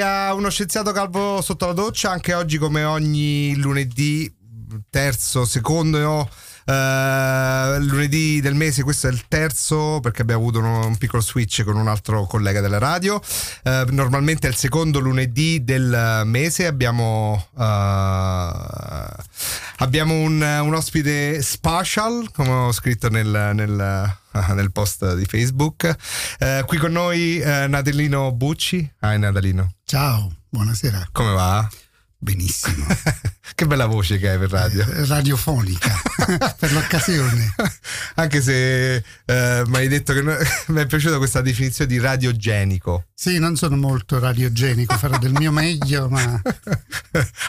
a uno scienziato calvo sotto la doccia, anche oggi come ogni lunedì, terzo, secondo Uh, lunedì del mese, questo è il terzo perché abbiamo avuto un, un piccolo switch con un altro collega della radio. Uh, normalmente è il secondo lunedì del mese. Abbiamo, uh, abbiamo un, un, ospite special, come ho scritto nel, nel, nel post di Facebook. qui con noi Natalino Bucci. Hi Natalino. Ciao, buonasera. Come va? Benissimo. che bella voce che hai per radio. Eh, radiofonica, per l'occasione. Anche se eh, mi hai detto che mi è piaciuta questa definizione di radiogenico. Sì, non sono molto radiogenico, farò del mio meglio, ma...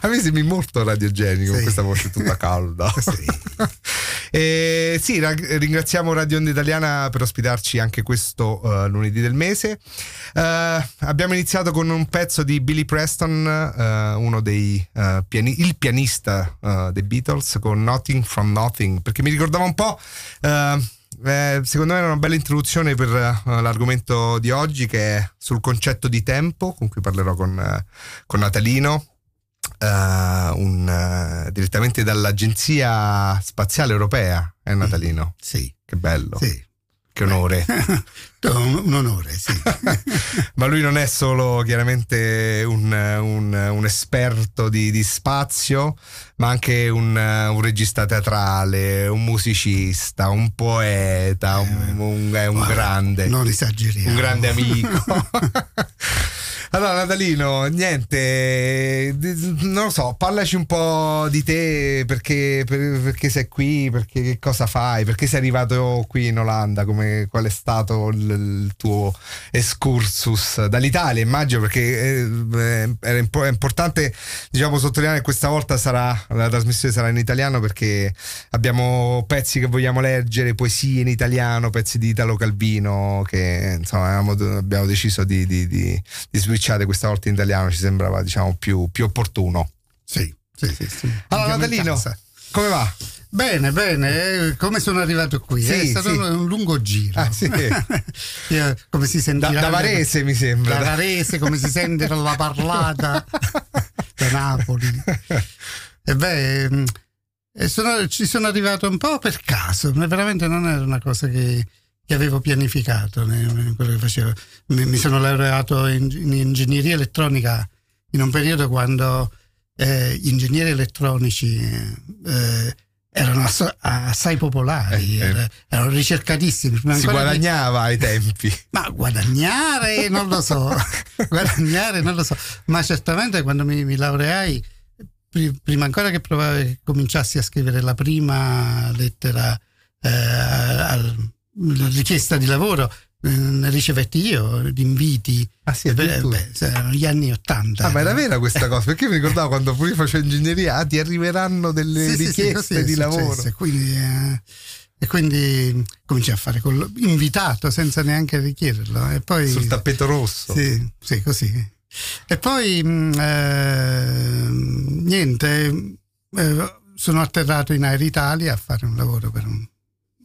A me sembri molto radiogenico sì. con questa voce tutta calda. sì. E sì, ringraziamo Radio Onda Italiana per ospitarci anche questo uh, lunedì del mese. Uh, abbiamo iniziato con un pezzo di Billy Preston, uh, uno dei piani- il pianista dei Beatles, con Nothing from Nothing, perché mi ricordava un po'. Eh, secondo me è una bella introduzione per uh, l'argomento di oggi che è sul concetto di tempo, con cui parlerò con, uh, con Natalino, uh, un, direttamente dall'Agenzia Spaziale Europea, è Natalino? Sì. Che bello. Sì. Che onore. un, onore, sì. Ma lui non è solo chiaramente un, un, un esperto di, di, spazio, ma anche un, un, regista teatrale, un musicista, un poeta, un, Guarda, grande. Non esageriamo. Un grande amico. Allora, Natalino, niente, non lo so, parlaci un po' di te, perché, perché sei qui, perché che cosa fai, perché sei arrivato qui in Olanda, come, qual è stato il, il tuo excursus dall'Italia, immagino, perché eh, è, è importante diciamo, sottolineare che questa volta sarà, la trasmissione sarà in italiano perché abbiamo pezzi che vogliamo leggere, poesie in italiano, pezzi di Italo Calvino, che insomma abbiamo, abbiamo deciso di, di, di, di switchate questa volta in italiano ci sembrava diciamo più, più opportuno. Sì, sì, sì. sì. Allora Natalino, come va? Bene, bene, eh, come sono arrivato qui? Sì, è stato sì. un lungo giro. Ah, sì. Io, come si sentirà? Da, da Varese mi sembra. Da Varese, come si sente dalla parlata da Napoli. E beh, mm, sono, ci sono arrivato un po' per caso, veramente non era una cosa che, che avevo pianificato in quello che facevo. Mi, mi sono laureato in, in, ingegneria elettronica in un periodo quando eh, gli ingegneri elettronici eh, erano assai, assai popolari, eh, eh. erano ricercatissimi. si guadagnava di... ai tempi. Ma guadagnare non lo so, guadagnare non lo so, ma certamente quando mi, mi laureai, prima ancora che provai, cominciassi a scrivere la prima lettera eh, al la richiesta di lavoro eh, ne ricevetti io di inviti. Ah sì, beh, beh, erano gli anni 80 ah ma era vera questa cosa? Perché mi ricordavo quando pure facevo ingegneria ah, ti arriveranno delle sì, richieste sì, di lavoro. e quindi, eh, e quindi cominciai a fare quello invitato senza neanche richiederlo e poi sul tappeto rosso. Sì, sì così. E poi mm, eh, niente eh, sono atterrato in Air Italia a fare un lavoro per un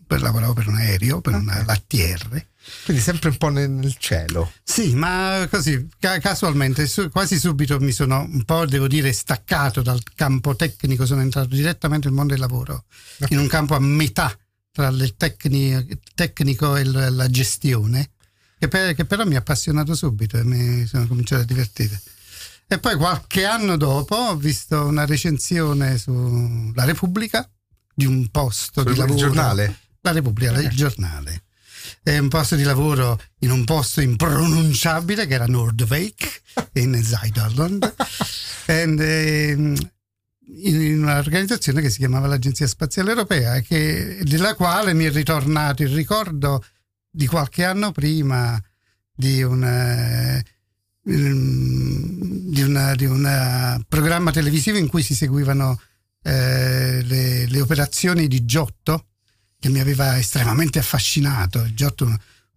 per, lavoravo per un aereo, per una lattiere. Quindi sempre un po' nel cielo. Sì, ma così, ca- casualmente, su- quasi subito mi sono un po', devo dire, staccato dal campo tecnico, sono entrato direttamente nel mondo del lavoro, okay. in un campo a metà tra il tecni- tecnico e la gestione, che, per- che, però mi ha appassionato subito e mi sono cominciato a divertire. E poi qualche anno dopo ho visto una recensione sulla Repubblica di un posto Sul di lavoro. giornale? La Repubblica, il giornale. È un posto di lavoro in un posto impronunciabile che era Nordwijk in Zuiderland ehm, in un'organizzazione che si chiamava l'Agenzia Spaziale Europea che, della quale mi è ritornato il ricordo di qualche anno prima di un di un programma televisivo in cui si seguivano eh, le, le operazioni di Giotto che mi aveva estremamente affascinato. Giotto,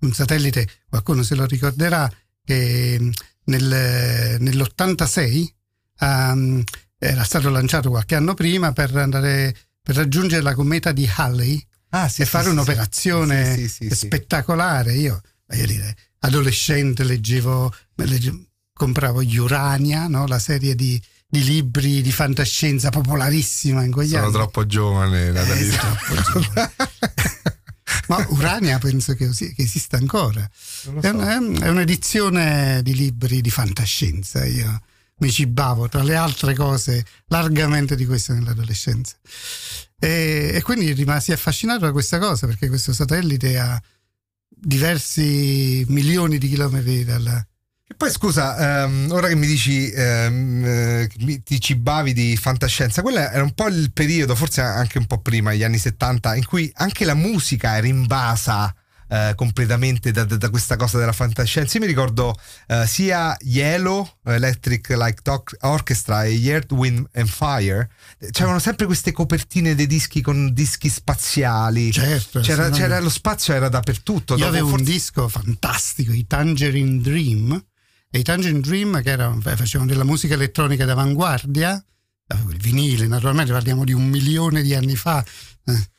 un satellite, qualcuno se lo ricorderà, che mm, nel, nell'86 um, era stato lanciato qualche anno prima per, andare, per raggiungere la cometa di Halley ah, sì, e fare sì, un'operazione sì, spettacolare. Io voglio dire, adolescente leggevo, leggevo compravo Urania, no? la serie di, di, libri di fantascienza popolarissima in quegli Sono anni. troppo giovane, eh, troppo giovane. Ma Urania penso che, che esista ancora. So. È, un, è, un'edizione di libri di fantascienza. Io mi cibavo, tra le altre cose, largamente di questo nell'adolescenza. E, e quindi rimasi affascinato da questa cosa, perché questo satellite ha diversi milioni di chilometri dalla, e poi scusa, um, ora che mi dici um, eh, ti cibavi di fantascienza, quello era un po' il periodo, forse anche un po' prima, gli anni 70, in cui anche la musica era invasa Uh, completamente da, da, questa cosa della fantascienza. Io mi ricordo uh, sia Yellow, Electric Talk Orchestra e Earth, Wind and Fire, c'erano sempre queste copertine dei dischi con dischi spaziali. Certo, c'era, c'era lo spazio era dappertutto. Io avevo forse... un disco fantastico, i Tangerine Dream e i Tangerine Dream che erano, facevano della musica elettronica d'avanguardia, il vinile naturalmente parliamo di un milione di anni fa, eh,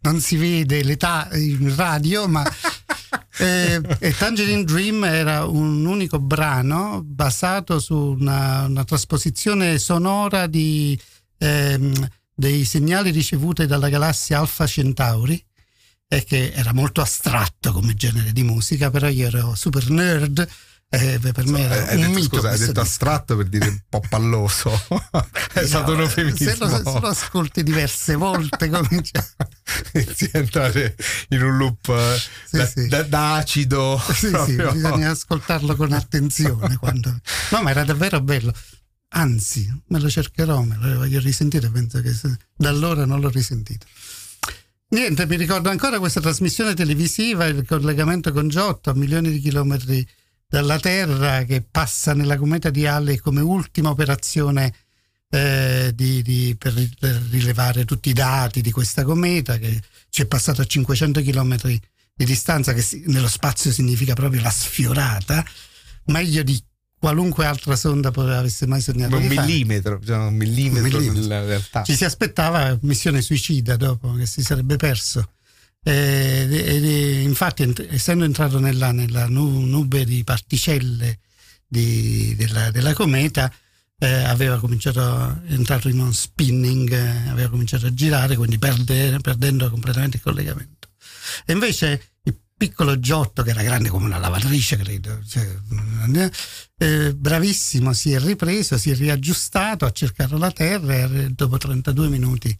non si vede l'età in radio, ma eh, e Tangerine Dream era un unico brano basato su una, una trasposizione sonora di, ehm, dei segnali ricevuti dalla galassia Alpha Centauri e che era molto astratto come genere di musica, però io ero super nerd eh, per me era hai un detto, mito scusa, hai detto astratto per dire un po' palloso. È no, stato un eufemismo. se lo, se lo ascolti diverse volte comincia inizi a entrare in un loop eh, sì, da, sì. Da, da, acido sì, sì, bisogna ascoltarlo con attenzione quando... no ma era davvero bello. Anzi me lo cercherò me lo voglio risentire penso che se... da allora non l'ho risentito. Niente, mi ricordo ancora questa trasmissione televisiva, il collegamento con Giotto a milioni di chilometri dalla Terra che passa nella cometa di Halley come ultima operazione eh, di, di, per, per, rilevare tutti i dati di questa cometa che ci è passato a 500 km di distanza, che si, nello spazio significa proprio la sfiorata, meglio di qualunque altra sonda avesse mai sognato un millimetro, cioè un millimetro, un millimetro. Ci si aspettava missione suicida dopo, che si sarebbe perso ed, ed, infatti, essendo entrato nella, nella nube di particelle di, della, della, cometa, eh, aveva cominciato, è entrato in uno spinning, eh, aveva cominciato a girare, quindi perde, perdendo completamente il collegamento. E invece il piccolo Giotto, che era grande come una lavatrice, credo, cioè, eh, bravissimo, si è ripreso, si è riaggiustato, ha cercato la Terra e dopo 32 minuti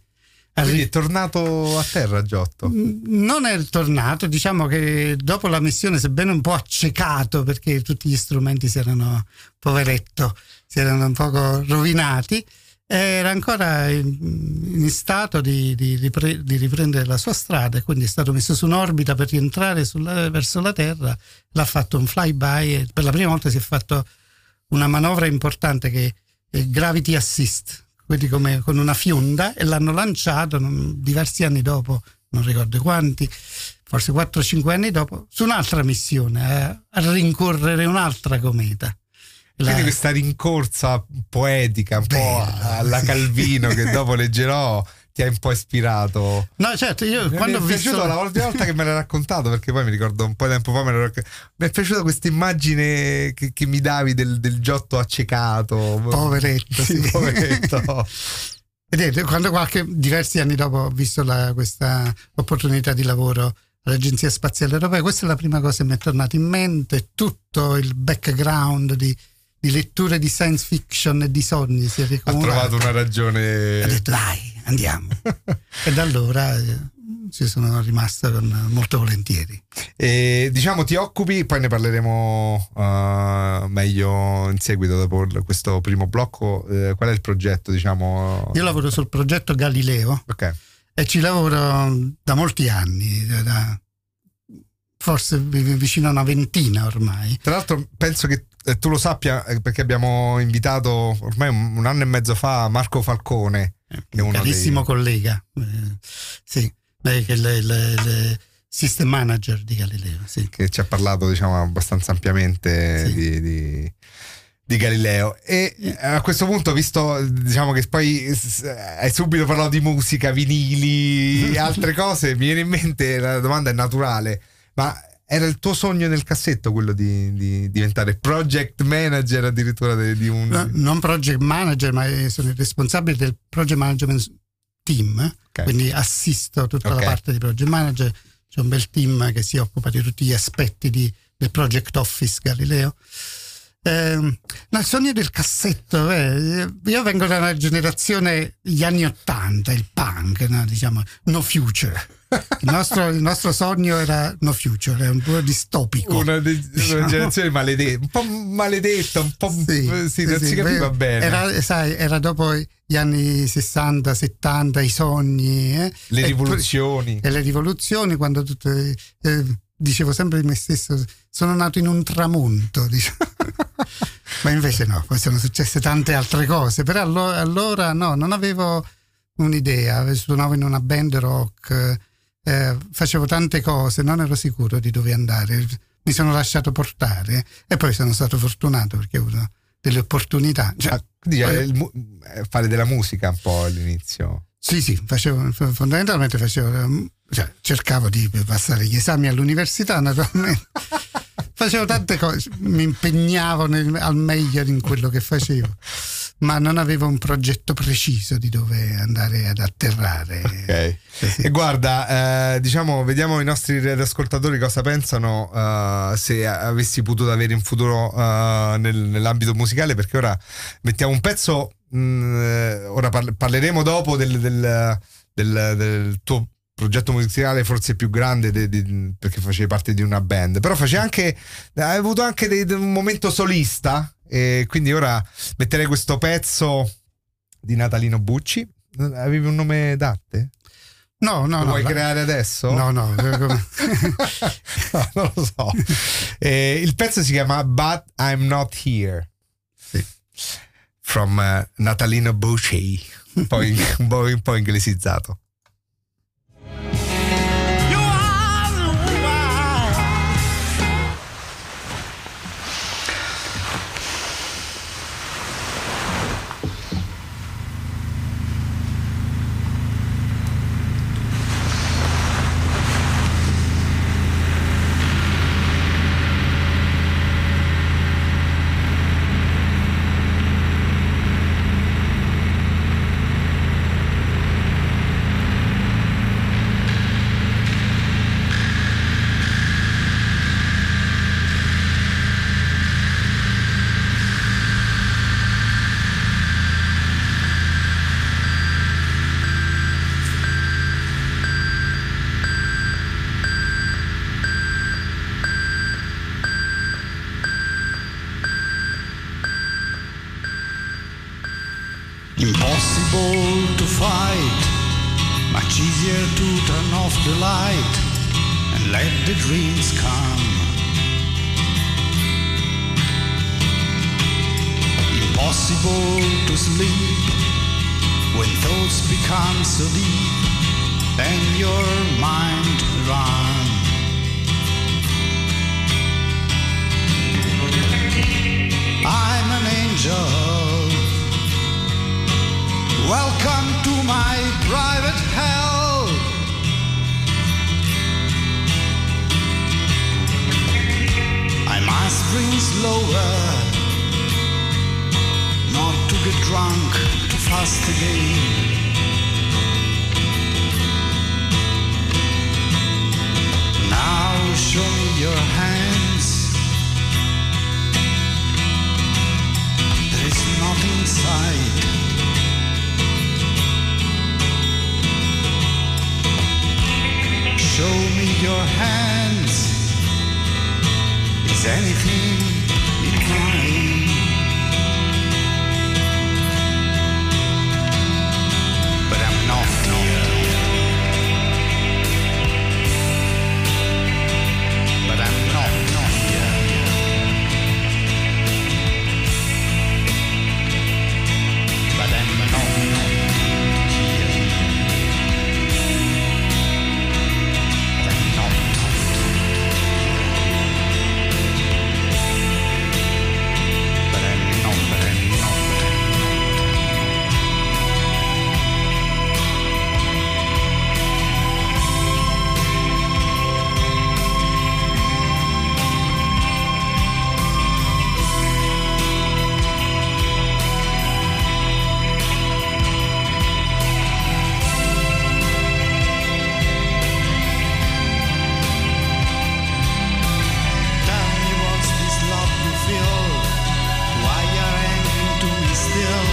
quindi è tornato a terra Giotto? Non è tornato, diciamo che dopo la missione, sebbene un po' accecato perché tutti gli strumenti si erano, poveretto, si erano un poco rovinati, era ancora in, stato di, di, ripre, di, riprendere la sua strada e quindi è stato messo su un'orbita per rientrare sulla, verso la Terra, l'ha fatto un flyby e per la prima volta si è fatto una manovra importante che è Gravity Assist, quindi come con una fionda e l'hanno lanciato non, diversi anni dopo, non ricordo quanti, forse 4-5 anni dopo, su un'altra missione, eh, a rincorrere un'altra cometa. Quindi La... questa rincorsa poetica, un Bella, po' alla Calvino, che dopo leggerò, ti ha un po' ispirato. No, certo, io mi quando ho visto... la volta, volta che me l'hai raccontato, perché poi mi ricordo un po' di tempo fa, mi, mi è piaciuta questa immagine che, che, mi davi del, del giotto accecato. Poveretto, sì. sì. Poveretto. Vedete, quando qualche, diversi anni dopo ho visto la, questa opportunità di lavoro all'Agenzia Spaziale Europea, questa è la prima cosa che mi è tornata in mente, tutto il background di di letture di science fiction e di sogni si è ricomodato. Ha trovato una ragione. Ha detto dai, andiamo. e da allora eh, ci sono rimasto con, molto volentieri. E, diciamo ti occupi, poi ne parleremo uh, meglio in seguito dopo questo primo blocco. Uh, qual è il progetto? Diciamo? Io lavoro sul progetto Galileo okay. e ci lavoro da molti anni, da, forse vicino a una ventina ormai. Tra l'altro penso che tu lo sappia eh, perché abbiamo invitato ormai un, anno e mezzo fa Marco Falcone. Eh, che è un carissimo dei... collega, eh, sì, che è il system manager di Galileo. Sì. Che ci ha parlato diciamo abbastanza ampiamente sì. di, di di Galileo e a questo punto visto diciamo che poi hai subito parlato di musica vinili altre cose mi viene in mente la domanda è naturale ma era il tuo sogno nel cassetto quello di, di diventare project manager addirittura di, di un... No, non project manager, ma sono il responsabile del project management team, okay. quindi assisto tutta okay. la parte di project manager, c'è un bel team che si occupa di tutti gli aspetti di, del project office Galileo. Eh, il sogno del cassetto, eh, io vengo da una generazione degli anni Ottanta, il punk, no? diciamo, no future. Il nostro, il nostro, sogno era no future, era un po' distopico. Una, de- diciamo. una generazione maledetta, un po' maledetta, un po' sì, sì, non sì, si capiva bene. Era, sai, era dopo gli anni 60, 70, i sogni, eh? le rivoluzioni. E, le rivoluzioni, quando tutte, eh, dicevo sempre di me stesso, sono nato in un tramonto, diciamo. ma invece no, poi sono successe tante altre cose, però allora, allora no, non avevo un'idea, suonavo in una band rock, eh, facevo tante cose, non ero sicuro di dove andare, mi sono lasciato portare e poi sono stato fortunato perché ho avuto delle opportunità. Cioè, ah, poi, eh, fare della musica un po' all'inizio. Sì, sì, facevo, fondamentalmente facevo, cioè, cercavo di passare gli esami all'università naturalmente. facevo tante cose, mi impegnavo nel, al meglio in quello che facevo ma non avevo un progetto preciso di dove andare ad atterrare. Ok. Sì. E guarda, eh, diciamo, vediamo i nostri ascoltatori cosa pensano uh, se avessi potuto avere in futuro uh, nel, nell'ambito musicale, perché ora mettiamo un pezzo, mh, mm, ora parleremo dopo del, del, del, del tuo progetto musicale forse più grande de, de, perché facevi parte di una band, però facevi anche, hai avuto anche de, un momento solista e quindi ora metterei questo pezzo di Natalino Bucci. Avevi un nome d'arte? No, no, lo no. Vuoi la... creare adesso? No, no. no non lo so. Eh, il pezzo si chiama But I'm Not Here. Sì. From uh, Natalino Bucci. un po', un po' inglesizzato. the dreams come. Impossible to sleep when thoughts become so deep and your mind runs. Slower, Not to get drunk too fast again. Now show me your hands. There is nothing inside. Show me your hands. Is anything Decline. still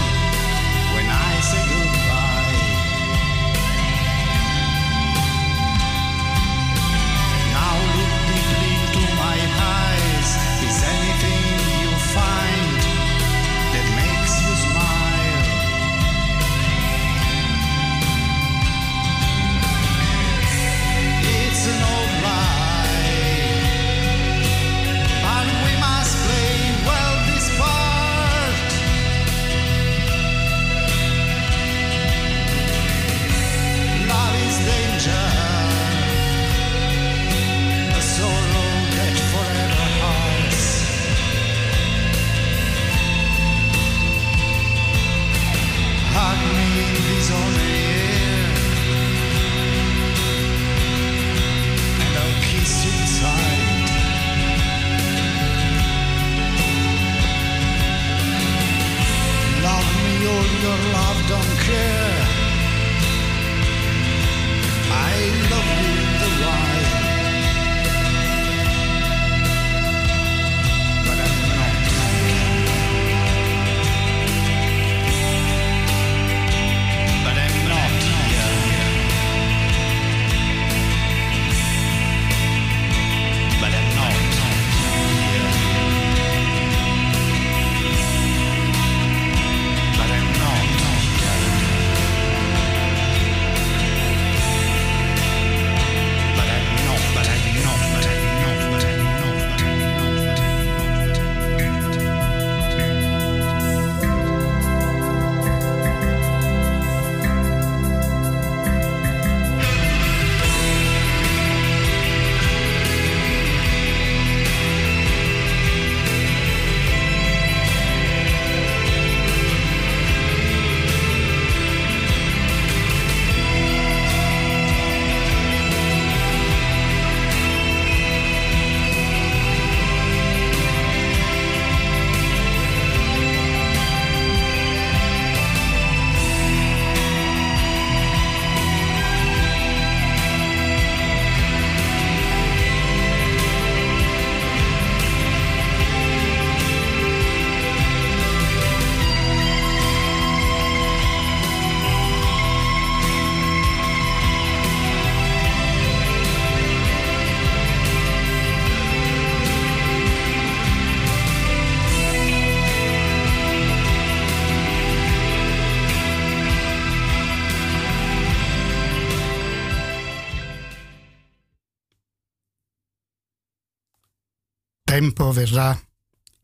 verrà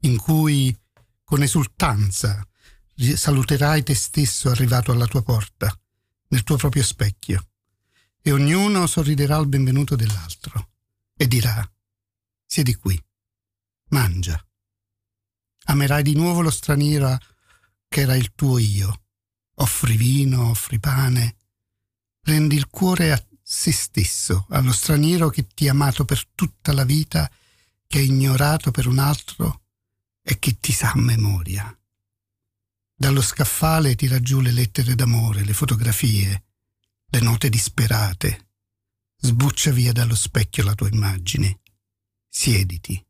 in cui con esultanza saluterai te stesso arrivato alla tua porta, nel tuo proprio specchio, e ognuno sorriderà al benvenuto dell'altro e dirà, siedi qui, mangia. Amerai di nuovo lo straniero che era il tuo io. Offri vino, offri pane. Rendi il cuore a se stesso, allo straniero che ti ha amato per tutta la vita, che hai ignorato per un altro e che ti sa a memoria. Dallo scaffale tira giù le lettere d'amore, le fotografie, le note disperate. Sbuccia via dallo specchio la tua immagine. Siediti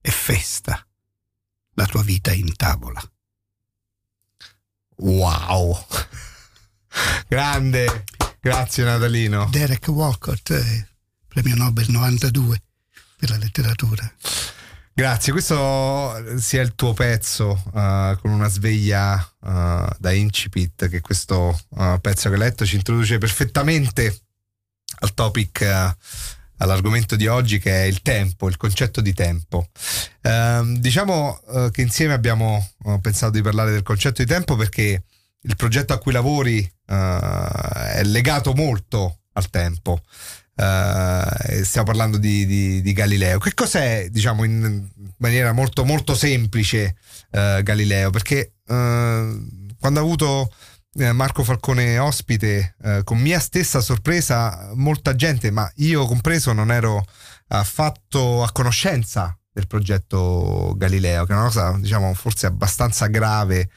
e festa. La tua vita è in tavola. Wow! Grande! Grazie Natalino. Derek Walcott, eh, premio Nobel 92 per la letteratura. Grazie, questo sia il tuo pezzo uh, con una sveglia uh, da incipit, che questo uh, pezzo che hai letto ci introduce perfettamente al topic, all'argomento di oggi che è il tempo, il concetto di tempo. Ehm, diciamo che insieme abbiamo pensato di parlare del concetto di tempo perché il progetto a cui lavori è legato molto al tempo. Uh, stiamo parlando di, di, di, Galileo. Che cos'è, diciamo, in maniera molto, molto semplice uh, Galileo? Perché uh, quando ha avuto Marco Falcone ospite, con mia stessa sorpresa, molta gente, ma io compreso, non ero affatto a conoscenza del progetto Galileo, che è una cosa, diciamo, forse abbastanza grave,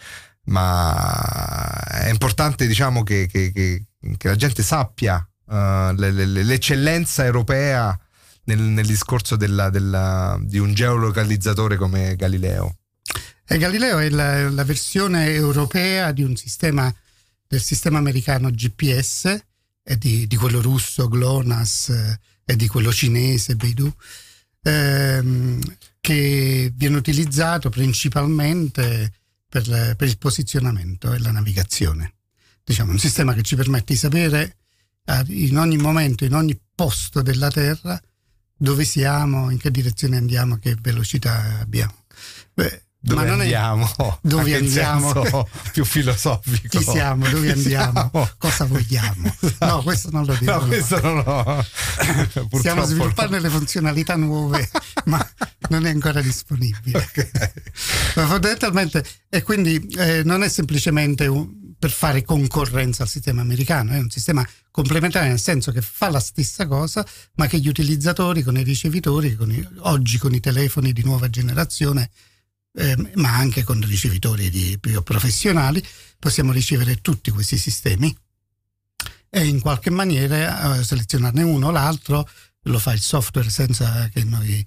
ma è importante, diciamo, che, che, che, che la gente sappia uh, l'eccellenza europea nel, nel discorso della, della, di un geolocalizzatore come Galileo. E Galileo è la, la, versione europea di un sistema del sistema americano GPS e di, di quello russo GLONASS eh, e di quello cinese Beidou ehm, che viene utilizzato principalmente per, per, il posizionamento e la navigazione. Diciamo un sistema che ci permette di sapere in ogni momento, in ogni posto della Terra, dove siamo, in che direzione andiamo, che velocità abbiamo. Beh, dove Ma andiamo? dove andiamo? più filosofico. Chi siamo? Dove andiamo? Siamo. Cosa vogliamo? No, questo non lo dico. No, questo non lo... Stiamo sviluppando no. le funzionalità nuove, ma non è ancora disponibile. Okay. fondamentalmente, e quindi eh, non è semplicemente un, per fare concorrenza al sistema americano, è un sistema complementare nel senso che fa la stessa cosa, ma che gli utilizzatori con i ricevitori, con i, oggi con i telefoni di nuova generazione, eh, ma anche con ricevitori di, più professionali, possiamo ricevere tutti questi sistemi e in qualche maniera eh, selezionarne uno o l'altro, lo fa il software senza che noi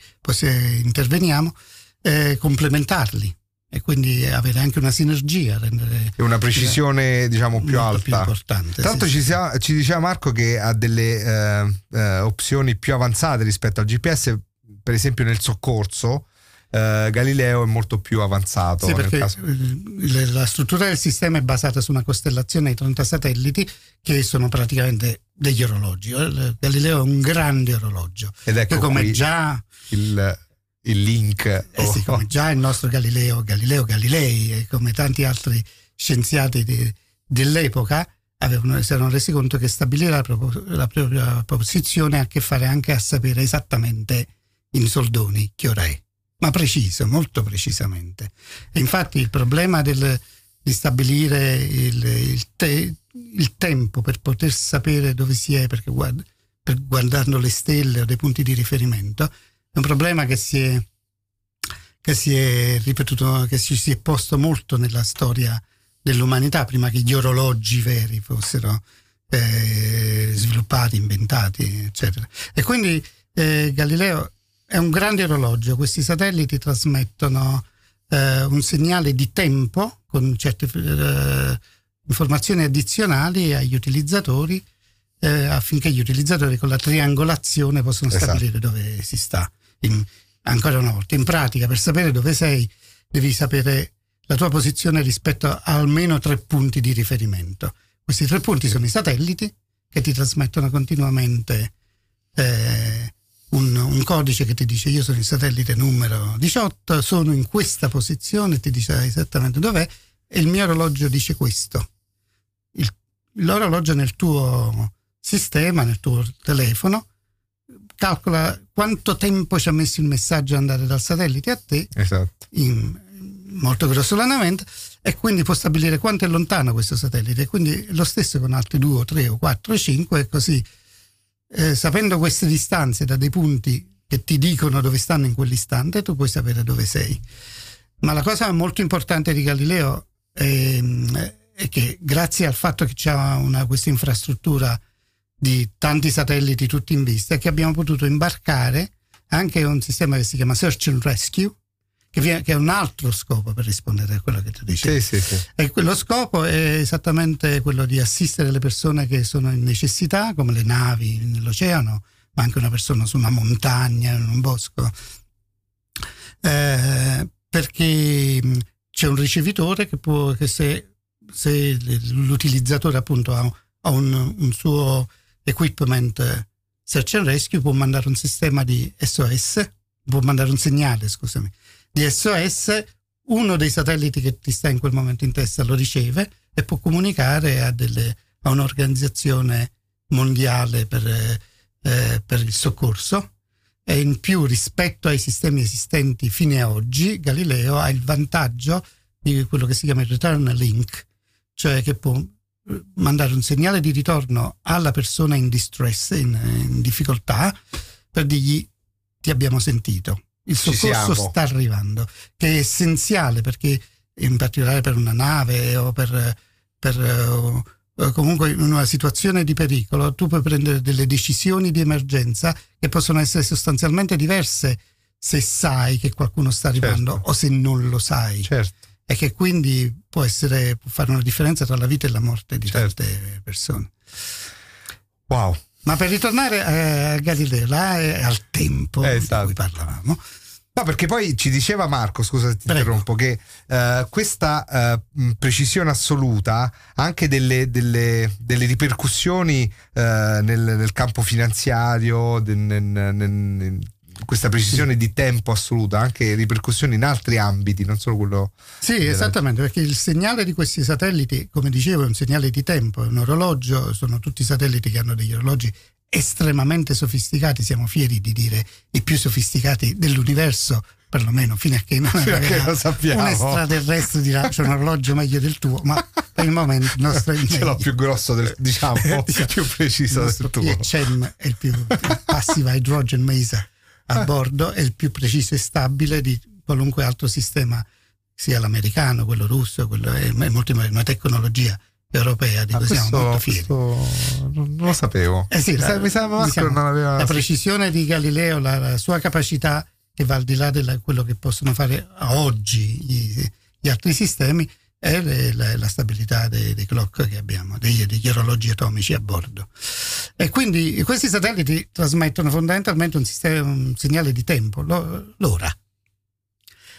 interveniamo, eh, complementarli e quindi avere anche una sinergia. Rendere, e una precisione diciamo più alta. Più importante. L'altro sì, ci, sì. ci, diceva Marco che ha delle eh, eh, opzioni più avanzate rispetto al GPS, per esempio nel soccorso. Uh, Galileo è molto più avanzato. Sì, perché caso... la struttura del sistema è basata su una costellazione di 30 satelliti che sono praticamente degli orologi. Galileo è un grande orologio. Ed ecco che come già il il link. Eh sì, come già il nostro Galileo, Galileo Galilei e come tanti altri scienziati di, dell'epoca avevano, si erano resi conto che stabilire la, proprio, la propria posizione ha a che fare anche a sapere esattamente in soldoni che ora è, ma preciso, molto precisamente. E infatti il problema del, di stabilire il, il, te, il, tempo per poter sapere dove si è, perché guarda, per guardando le stelle o dei punti di riferimento, è un problema che si è, che si è ripetuto, che si, si è posto molto nella storia dell'umanità, prima che gli orologi veri fossero eh, sviluppati, inventati, eccetera. E quindi eh, Galileo è un grande orologio, questi satelliti trasmettono eh, un segnale di tempo con certe eh, informazioni addizionali agli utilizzatori eh, affinché gli utilizzatori con la triangolazione possano esatto. stabilire dove si sta in, ancora una volta, in pratica per sapere dove sei devi sapere la tua posizione rispetto a almeno tre punti di riferimento. Questi tre punti sono i satelliti che ti trasmettono continuamente eh, un, un codice che ti dice io sono il satellite numero 18, sono in questa posizione, ti dice esattamente dov'è e il mio orologio dice questo. Il, l'orologio nel tuo sistema, nel tuo telefono, calcola quanto tempo ci ha messo il messaggio ad andare dal satellite a te, esatto. in, molto grossolanamente, e quindi può stabilire quanto è lontano questo satellite. Quindi lo stesso con altri due o tre o quattro o cinque, e così eh, sapendo queste distanze da dei punti che ti dicono dove stanno in quell'istante, tu puoi sapere dove sei. Ma la cosa molto importante di Galileo è, è che grazie al fatto che c'è una, questa infrastruttura di tanti satelliti tutti in vista, che abbiamo potuto imbarcare anche un sistema che si chiama Search and Rescue, che, viene, che, è un altro scopo per rispondere a quello che tu dici. Sì, sì, sì. E quello scopo è esattamente quello di assistere le persone che sono in necessità, come le navi nell'oceano, ma anche una persona su una montagna, in un bosco. Eh, perché c'è un ricevitore che può, che se, se l'utilizzatore appunto ha, ha un, un, suo equipment search and rescue può mandare un sistema di SOS, può mandare un segnale, scusami, di SOS, uno dei satelliti che ti sta in quel momento in testa lo riceve e può comunicare a, delle, a un'organizzazione mondiale per, eh, per, il soccorso. E in più rispetto ai sistemi esistenti fino ad oggi Galileo ha il vantaggio di quello che si chiama il return link, cioè che può eh, mandare un segnale di ritorno alla persona in distress, in, in difficoltà, per dirgli ti abbiamo sentito il soccorso sta arrivando, che è essenziale perché in particolare per una nave o per, per uh, comunque in una situazione di pericolo tu puoi prendere delle decisioni di emergenza che possono essere sostanzialmente diverse se sai che qualcuno sta arrivando certo. o se non lo sai. Certo. E che quindi può, essere, può fare una differenza tra la vita e la morte di certo. tante persone. Wow. Ma per ritornare a Galileo, là è al tempo eh, esatto. di cui parlavamo. No, perché poi ci diceva Marco, scusa se ti Prego. interrompo, che uh, questa uh, precisione assoluta ha anche delle, delle, delle ripercussioni uh, nel, nel, campo finanziario, nel, nel, questa precisione di tempo assoluta, anche ripercussioni in altri ambiti, non solo quello. Sì, della... esattamente, perché il segnale di questi satelliti, come dicevo, è un segnale di tempo, è un orologio, sono tutti satelliti che hanno degli orologi estremamente sofisticati, siamo fieri di dire i più sofisticati dell'universo, perlomeno fino a che non fino a che lo sappiamo. un extraterrestre dirà c'è un orologio meglio del tuo, ma per il momento il nostro è il Ce l'ho più grosso, del, diciamo, diciamo più preciso del tuo. IHM è il più passive hydrogen mesa a bordo è il più preciso e stabile di qualunque altro sistema, sia l'americano, quello russo, quello è, è molto, una tecnologia europea di cui ah, siamo molto fieri. non lo sapevo. Eh sì, la, mi sa, diciamo, non aveva... la precisione di Galileo, la, la, sua capacità che va al di là di quello che possono fare oggi gli, gli altri sistemi, è la, la stabilità dei, dei, clock che abbiamo, degli, degli, orologi atomici a bordo. E quindi questi satelliti trasmettono fondamentalmente un, sistema, un segnale di tempo, l'ora.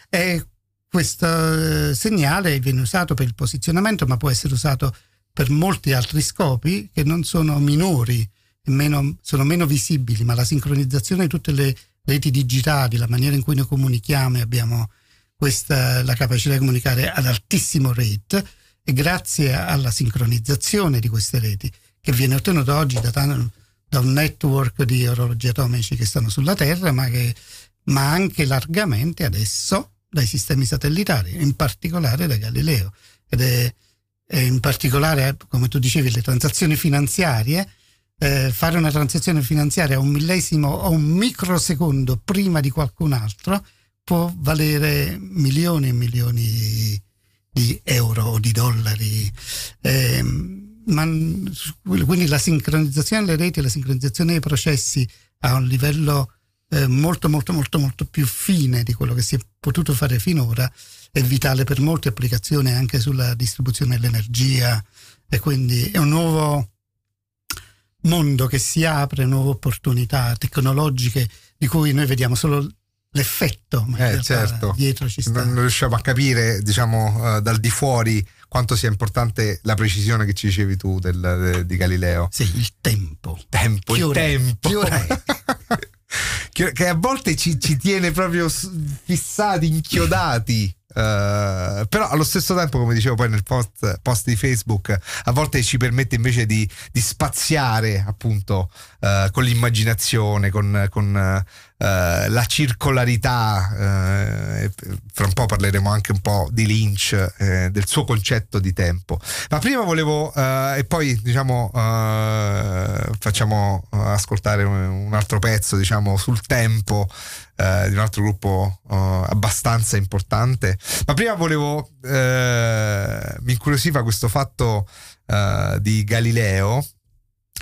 E questo eh, segnale viene usato per il posizionamento, ma può essere usato per molti altri scopi che non sono minori, meno, sono meno visibili, ma la sincronizzazione di tutte le reti digitali, la maniera in cui noi comunichiamo e abbiamo questa, la capacità di comunicare ad altissimo rate e grazie alla sincronizzazione di queste reti che viene ottenuta oggi da, da un network di orologi atomici che stanno sulla Terra, ma, che, ma anche largamente adesso dai sistemi satellitari, in particolare da Galileo. Ed è, è in particolare, come tu dicevi, le transazioni finanziarie, eh, fare una transazione finanziaria a un millesimo o un microsecondo prima di qualcun altro può valere milioni e milioni di euro o di dollari. Eh, ma, quindi la sincronizzazione delle reti, la sincronizzazione dei processi a un livello eh, molto molto molto molto più fine di quello che si è potuto fare finora è vitale per molte applicazioni anche sulla distribuzione dell'energia e quindi è un nuovo mondo che si apre, nuove opportunità tecnologiche di cui noi vediamo solo l'effetto, ma eh, certo. dietro ci sta. Non riusciamo a capire, diciamo, uh, dal di fuori quanto sia importante la precisione che ci dicevi tu del, de, di Galileo. Sì, il tempo. Tempo, che il tempo. Che, che a volte ci, ci tiene proprio fissati, inchiodati. Uh, però allo stesso tempo, come dicevo poi nel post, post di Facebook, a volte ci permette invece di, di spaziare appunto uh, con l'immaginazione, con, con uh, la circolarità. fra un po' parleremo anche un po' di Lynch, del suo concetto di tempo. Ma prima volevo, e poi diciamo, facciamo ascoltare un, altro pezzo diciamo, sul tempo eh, di un altro gruppo abbastanza importante. Ma prima volevo, eh, mi incuriosiva questo fatto di Galileo.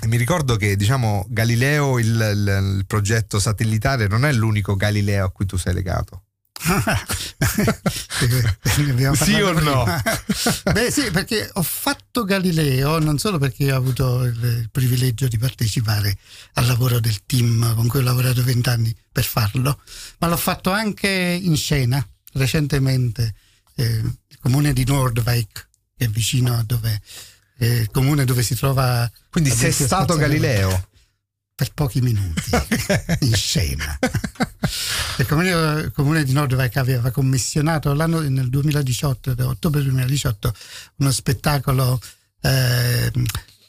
E mi ricordo che diciamo Galileo, il, il, il progetto satellitare, non è l'unico Galileo a cui tu sei legato. sì o no? Beh sì, perché ho fatto Galileo non solo perché ho avuto il privilegio di partecipare al lavoro del team con cui ho lavorato vent'anni per farlo, ma l'ho fatto anche in scena recentemente. Eh, il comune di Nordwijk, che è vicino a dove... Eh, comune dove si trova... Quindi sei stato Galileo? per pochi minuti in scena. Il comune, comune di Nordwijk aveva commissionato l'anno, nel 2018, ottobre 2018, uno spettacolo eh,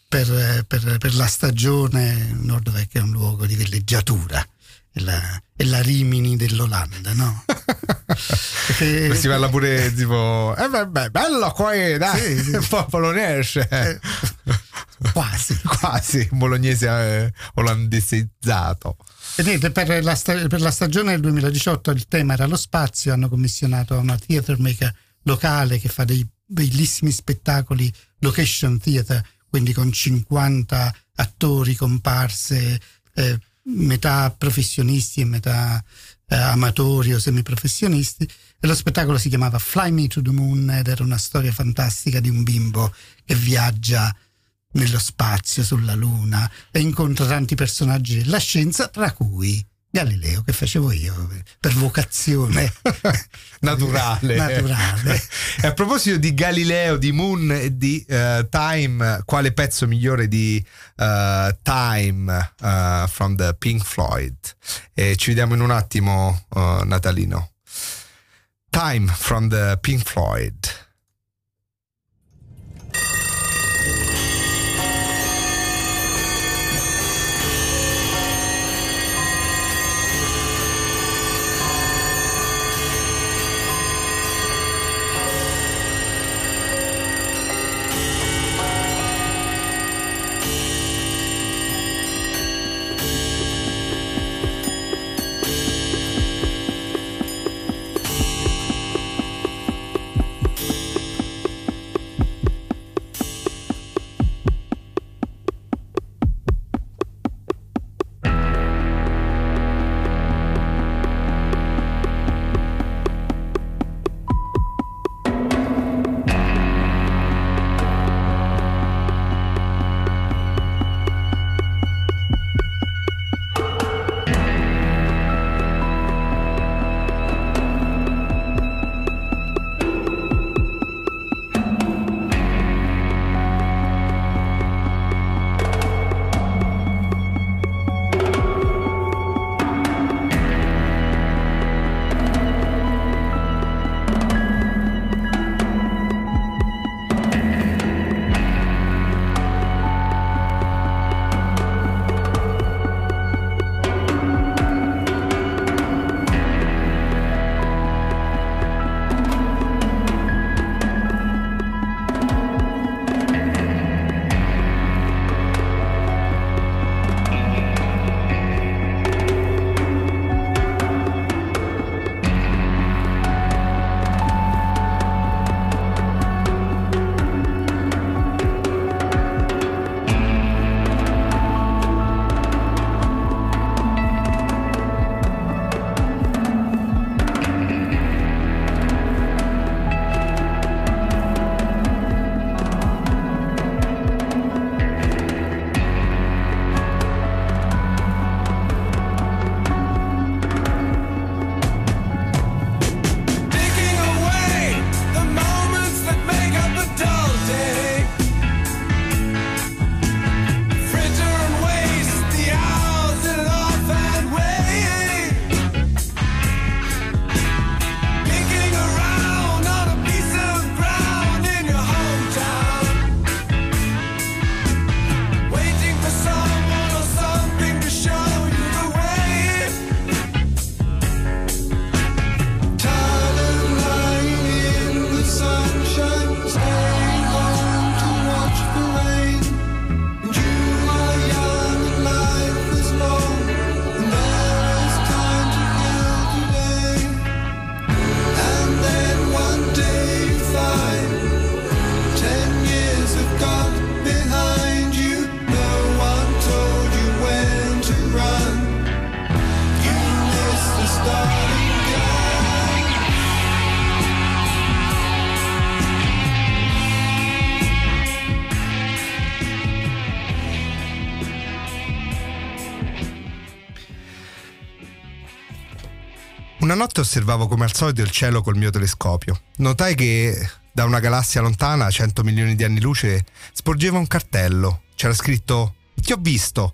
per, per, per, la stagione. Nordwijk è un luogo di villeggiatura. È la, è la Rimini dell'Olanda, no? Perché, si parla pure tipo, eh vabbè, bello qua, dai, sì, sì. un po' polonese. Eh, quasi. quasi, bolognese eh, olandesizzato. E niente, per la, per la, stagione del 2018 il tema era lo spazio, hanno commissionato una theater maker locale che fa dei bellissimi spettacoli location theater, quindi con 50 attori, comparse, eh, metà professionisti e metà eh, amatori o semiprofessionisti. E lo spettacolo si chiamava Fly Me to the Moon ed era una storia fantastica di un bimbo che viaggia nello spazio, sulla Luna e incontra tanti personaggi della scienza, tra cui Galileo, che facevo io per vocazione naturale. naturale. e a proposito di Galileo, di Moon e di uh, Time, quale pezzo migliore di uh, Time uh, from the Pink Floyd? E ci vediamo in un attimo, Natalino. Time from the Pink Floyd. Notte osservavo come al solito il cielo col mio telescopio. Notai che da una galassia lontana, 100 milioni di anni luce, sporgeva un cartello. C'era scritto Ti ho visto.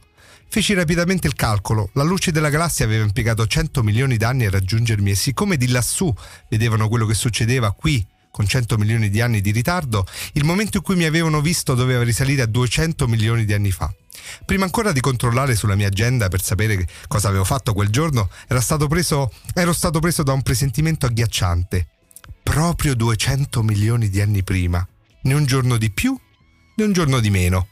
Feci rapidamente il calcolo. La luce della galassia aveva impiegato 100 milioni di anni a raggiungermi e siccome di lassù vedevano quello che succedeva qui con 100 milioni di anni di ritardo, il momento in cui mi avevano visto doveva risalire a 200 milioni di anni fa. Prima ancora di controllare sulla mia agenda per sapere cosa avevo fatto quel giorno, stato preso, ero stato preso da un presentimento agghiacciante. Proprio 200 milioni di anni prima. Né un giorno di più, né un giorno di meno.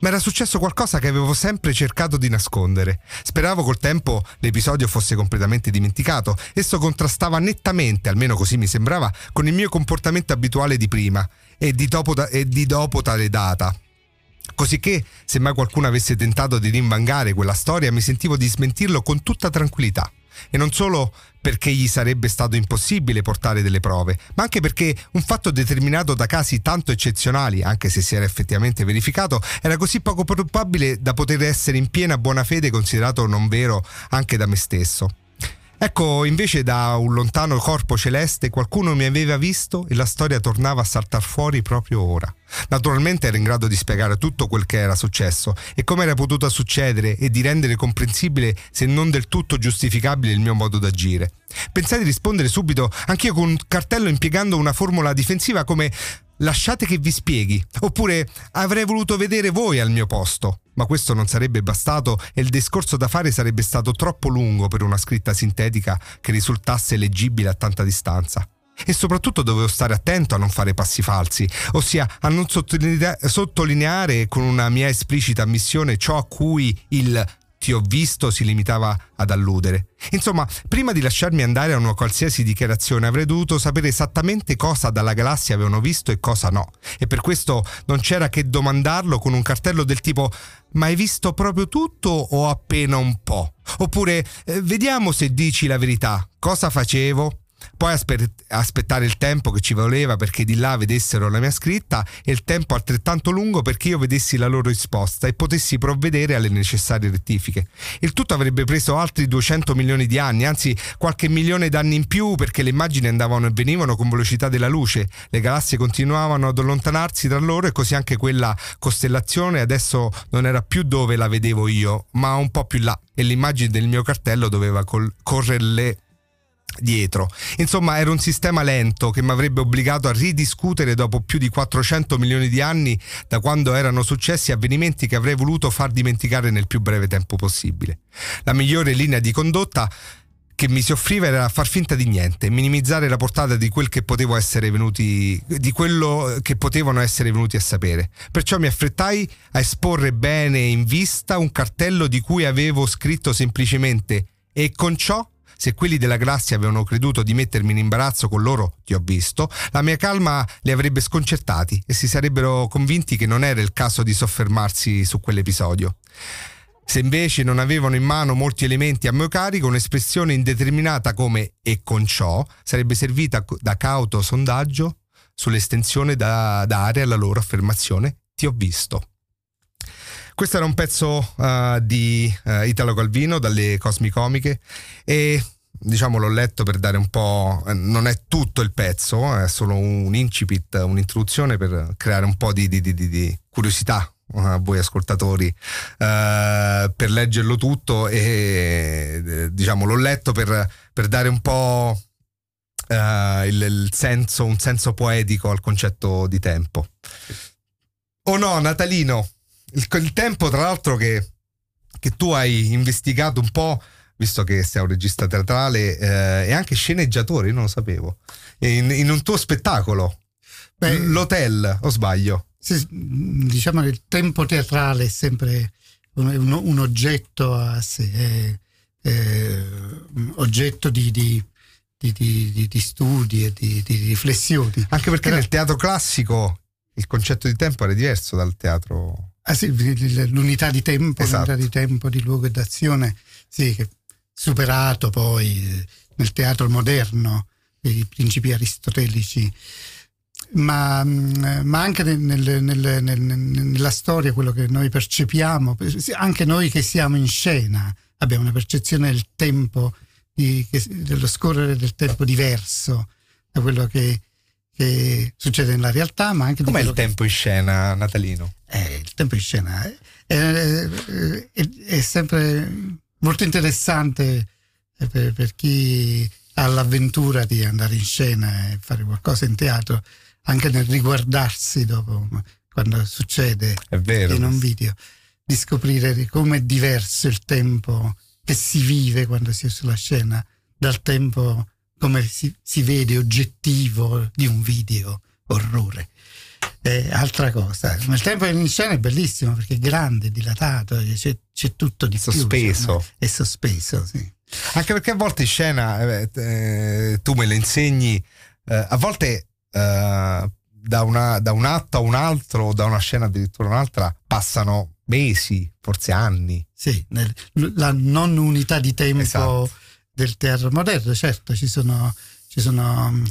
Ma era successo qualcosa che avevo sempre cercato di nascondere. Speravo col tempo l'episodio fosse completamente dimenticato. Esso contrastava nettamente, almeno così mi sembrava, con il mio comportamento abituale di prima e di dopo, e di dopo tale data. Cosicché, se mai qualcuno avesse tentato di rinvangare quella storia, mi sentivo di smentirlo con tutta tranquillità. E non solo perché gli sarebbe stato impossibile portare delle prove, ma anche perché un fatto determinato da casi tanto eccezionali, anche se si era effettivamente verificato, era così poco probabile da poter essere in piena buona fede considerato non vero anche da me stesso. Ecco, invece da un lontano corpo celeste qualcuno mi aveva visto e la storia tornava a saltar fuori proprio ora. Naturalmente ero in grado di spiegare tutto quel che era successo e come era potuto succedere e di rendere comprensibile, se non del tutto giustificabile, il mio modo d'agire. Pensai di rispondere subito, anch'io con un cartello impiegando una formula difensiva come lasciate che vi spieghi, oppure avrei voluto vedere voi al mio posto. Ma questo non sarebbe bastato e il discorso da fare sarebbe stato troppo lungo per una scritta sintetica che risultasse leggibile a tanta distanza. E soprattutto dovevo stare attento a non fare passi falsi, ossia a non sottolineare con una mia esplicita ammissione ciò a cui il ti ho visto si limitava ad alludere. Insomma, prima di lasciarmi andare a una qualsiasi dichiarazione avrei dovuto sapere esattamente cosa dalla galassia avevano visto e cosa no. E per questo non c'era che domandarlo con un cartello del tipo ma hai visto proprio tutto o appena un po'? Oppure eh, vediamo se dici la verità. Cosa facevo? Poi asper- aspettare il tempo che ci voleva perché di là vedessero la mia scritta e il tempo altrettanto lungo perché io vedessi la loro risposta e potessi provvedere alle necessarie rettifiche. Il tutto avrebbe preso altri 200 milioni di anni, anzi qualche milione d'anni in più perché le immagini andavano e venivano con velocità della luce, le galassie continuavano ad allontanarsi tra loro e così anche quella costellazione adesso non era più dove la vedevo io, ma un po' più là e l'immagine del mio cartello doveva col- correrle dietro. Insomma, era un sistema lento che mi avrebbe obbligato a ridiscutere dopo più di 400 milioni di anni da quando erano successi avvenimenti che avrei voluto far dimenticare nel più breve tempo possibile. La migliore linea di condotta che mi si offriva era far finta di niente, minimizzare la portata di quel venuti di quello che potevano essere venuti a sapere. Perciò mi affrettai a esporre bene in vista un cartello di cui avevo scritto semplicemente e con ciò se quelli della Grazia avevano creduto di mettermi in imbarazzo con loro, ti ho visto, la mia calma li avrebbe sconcertati e si sarebbero convinti che non era il caso di soffermarsi su quell'episodio. Se invece non avevano in mano molti elementi a mio carico, un'espressione indeterminata come e con ciò sarebbe servita da cauto sondaggio sull'estensione da dare alla loro affermazione ti ho visto. Questo era un pezzo uh, di uh, Italo Calvino dalle Cosmicomiche e diciamo l'ho letto per dare un po', eh, non è tutto il pezzo, è solo un incipit, un'introduzione per creare un po' di, di, di, di curiosità a voi ascoltatori uh, per leggerlo tutto e diciamo l'ho letto per, per dare un po' uh, il, il, senso, un senso poetico al concetto di tempo. O no, Natalino? Il, il tempo, tra l'altro, che, che, tu hai investigato un po', visto che sei un regista teatrale eh, e anche sceneggiatore, io non lo sapevo, in, in un tuo spettacolo, Beh, l'hotel, o sbaglio? Sì, diciamo che il tempo teatrale è sempre un, un, oggetto a sé, è, è oggetto di, di di, di, di, studi e di, di, riflessioni. Anche perché Però, nel teatro classico il concetto di tempo era diverso dal teatro Ah, sì, l'unità di tempo, esatto. l'unità di tempo, di luogo e d'azione, sì, superato poi eh, nel teatro moderno, i principi aristotelici, ma, mm, ma anche nel, nel, nel, nella storia, quello che noi percepiamo, anche noi che siamo in scena, abbiamo una percezione del tempo di, dello scorrere del tempo diverso da quello che, che succede nella realtà, ma anche Com'è il tempo in scena natalino? Eh, il tempo in scena è, è, è, è sempre molto interessante per, per, chi ha l'avventura di andare in scena e fare qualcosa in teatro, anche nel riguardarsi dopo, quando succede vero, in un video, di scoprire come è diverso il tempo che si vive quando si è sulla scena dal tempo come si, si vede oggettivo di un video orrore. È altra cosa. Ma il tempo in scena è bellissimo perché è grande, dilatato, c'è, c'è tutto di sospeso. più. È sospeso, sì. Anche perché a volte in scena, eh, eh, tu me le insegni, eh, a volte eh, da, una, da, un atto a un altro, da una scena addirittura a un'altra, passano mesi, forse anni. Sì, nel, la non unità di tempo esatto. Del teatro moderno, certo, ci sono, ci sono